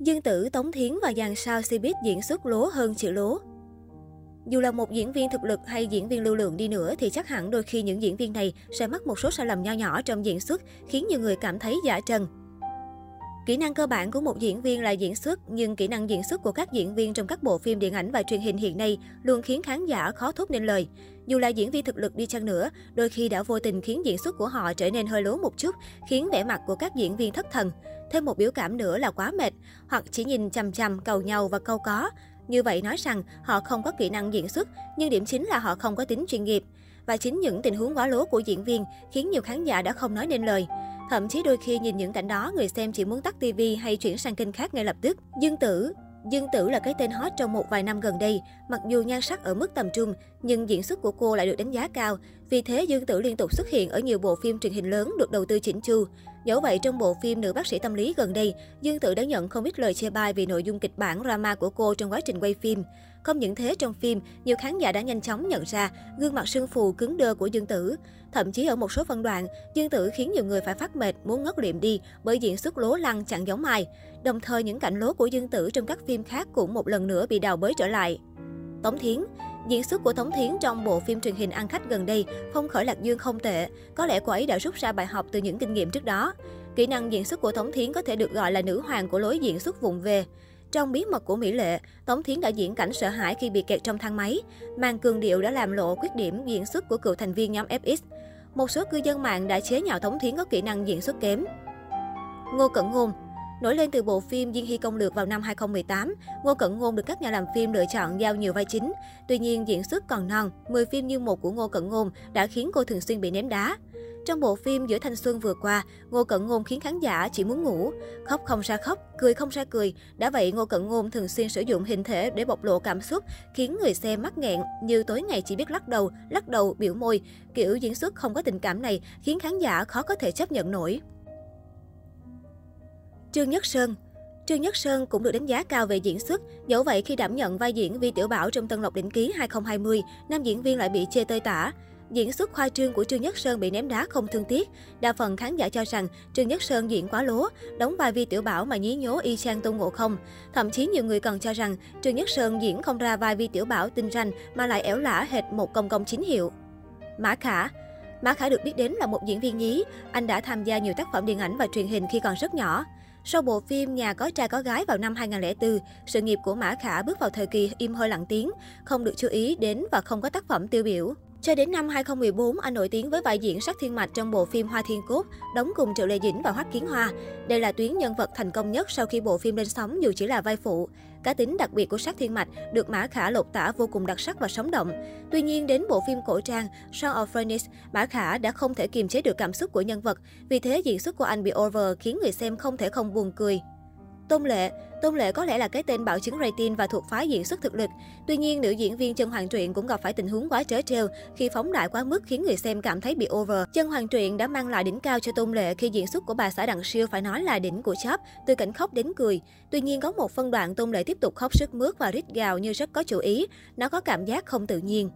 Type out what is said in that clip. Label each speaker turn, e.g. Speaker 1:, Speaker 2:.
Speaker 1: Dương Tử, Tống Thiến và dàn sao Cbiz diễn xuất lố hơn chữ lố. Dù là một diễn viên thực lực hay diễn viên lưu lượng đi nữa thì chắc hẳn đôi khi những diễn viên này sẽ mắc một số sai lầm nho nhỏ trong diễn xuất khiến nhiều người cảm thấy giả trần. Kỹ năng cơ bản của một diễn viên là diễn xuất, nhưng kỹ năng diễn xuất của các diễn viên trong các bộ phim điện ảnh và truyền hình hiện nay luôn khiến khán giả khó thốt nên lời. Dù là diễn viên thực lực đi chăng nữa, đôi khi đã vô tình khiến diễn xuất của họ trở nên hơi lố một chút, khiến vẻ mặt của các diễn viên thất thần. Thêm một biểu cảm nữa là quá mệt, hoặc chỉ nhìn chằm chằm, cầu nhau và câu có. Như vậy nói rằng họ không có kỹ năng diễn xuất, nhưng điểm chính là họ không có tính chuyên nghiệp. Và chính những tình huống quá lố của diễn viên khiến nhiều khán giả đã không nói nên lời. Thậm chí đôi khi nhìn những cảnh đó, người xem chỉ muốn tắt TV hay chuyển sang kênh khác ngay lập tức. Dương Tử Dương Tử là cái tên hot trong một vài năm gần đây. Mặc dù nhan sắc ở mức tầm trung, nhưng diễn xuất của cô lại được đánh giá cao. Vì thế, Dương Tử liên tục xuất hiện ở nhiều bộ phim truyền hình lớn được đầu tư chỉnh chu. Dẫu vậy, trong bộ phim Nữ bác sĩ tâm lý gần đây, Dương Tử đã nhận không ít lời chê bai vì nội dung kịch bản drama của cô trong quá trình quay phim. Không những thế, trong phim, nhiều khán giả đã nhanh chóng nhận ra gương mặt sưng phù cứng đơ của Dương Tử. Thậm chí ở một số phân đoạn, Dương Tử khiến nhiều người phải phát mệt, muốn ngất liệm đi bởi diễn xuất lố lăng chẳng giống ai. Đồng thời, những cảnh lố của Dương Tử trong các phim khác cũng một lần nữa bị đào bới trở lại. Tống Thiến Diễn xuất của Tống Thiến trong bộ phim truyền hình Ăn khách gần đây, không khởi lạc dương không tệ. Có lẽ cô ấy đã rút ra bài học từ những kinh nghiệm trước đó. Kỹ năng diễn xuất của Tống Thiến có thể được gọi là nữ hoàng của lối diễn xuất vụng về. Trong bí mật của Mỹ Lệ, Tống Thiến đã diễn cảnh sợ hãi khi bị kẹt trong thang máy. Màn cường điệu đã làm lộ khuyết điểm diễn xuất của cựu thành viên nhóm FX. Một số cư dân mạng đã chế nhạo Tống Thiến có kỹ năng diễn xuất kém. Ngô Cẩn Ngôn Nổi lên từ bộ phim Diên Hy Công Lược vào năm 2018, Ngô Cẩn Ngôn được các nhà làm phim lựa chọn giao nhiều vai chính. Tuy nhiên, diễn xuất còn non, 10 phim như một của Ngô Cẩn Ngôn đã khiến cô thường xuyên bị ném đá. Trong bộ phim Giữa thanh xuân vừa qua, Ngô Cẩn Ngôn khiến khán giả chỉ muốn ngủ. Khóc không ra khóc, cười không ra cười. Đã vậy, Ngô Cẩn Ngôn thường xuyên sử dụng hình thể để bộc lộ cảm xúc, khiến người xem mắc nghẹn, như tối ngày chỉ biết lắc đầu, lắc đầu, biểu môi. Kiểu diễn xuất không có tình cảm này khiến khán giả khó có thể chấp nhận nổi. Trương Nhất Sơn Trương Nhất Sơn cũng được đánh giá cao về diễn xuất. Dẫu vậy, khi đảm nhận vai diễn Vi Tiểu Bảo trong Tân Lộc Đỉnh Ký 2020, nam diễn viên lại bị chê tơi tả. Diễn xuất khoa trương của Trương Nhất Sơn bị ném đá không thương tiếc. Đa phần khán giả cho rằng Trương Nhất Sơn diễn quá lố, đóng vai Vi Tiểu Bảo mà nhí nhố y chang Tôn Ngộ Không. Thậm chí nhiều người còn cho rằng Trương Nhất Sơn diễn không ra vai Vi Tiểu Bảo tinh ranh mà lại ẻo lả hệt một công công chính hiệu. Mã Khả Mã Khả được biết đến là một diễn viên nhí. Anh đã tham gia nhiều tác phẩm điện ảnh và truyền hình khi còn rất nhỏ. Sau bộ phim Nhà có trai có gái vào năm 2004, sự nghiệp của Mã Khả bước vào thời kỳ im hơi lặng tiếng, không được chú ý đến và không có tác phẩm tiêu biểu. Cho đến năm 2014, anh nổi tiếng với vai diễn sắc thiên mạch trong bộ phim Hoa Thiên Cốt, đóng cùng Triệu Lê Dĩnh và Hoắc Kiến Hoa. Đây là tuyến nhân vật thành công nhất sau khi bộ phim lên sóng dù chỉ là vai phụ. Cá tính đặc biệt của sắc thiên mạch được Mã Khả lột tả vô cùng đặc sắc và sống động. Tuy nhiên, đến bộ phim cổ trang Song of Phoenix, Mã Khả đã không thể kiềm chế được cảm xúc của nhân vật. Vì thế, diễn xuất của anh bị over khiến người xem không thể không buồn cười. Tôn Lệ Tôn Lệ có lẽ là cái tên bảo chứng rating và thuộc phái diễn xuất thực lực. Tuy nhiên, nữ diễn viên Trân Hoàng Truyện cũng gặp phải tình huống quá trớ trêu khi phóng đại quá mức khiến người xem cảm thấy bị over. Trân Hoàng Truyện đã mang lại đỉnh cao cho Tôn Lệ khi diễn xuất của bà xã Đặng Siêu phải nói là đỉnh của chóp, từ cảnh khóc đến cười. Tuy nhiên, có một phân đoạn Tôn Lệ tiếp tục khóc sức mướt và rít gào như rất có chủ ý. Nó có cảm giác không tự nhiên.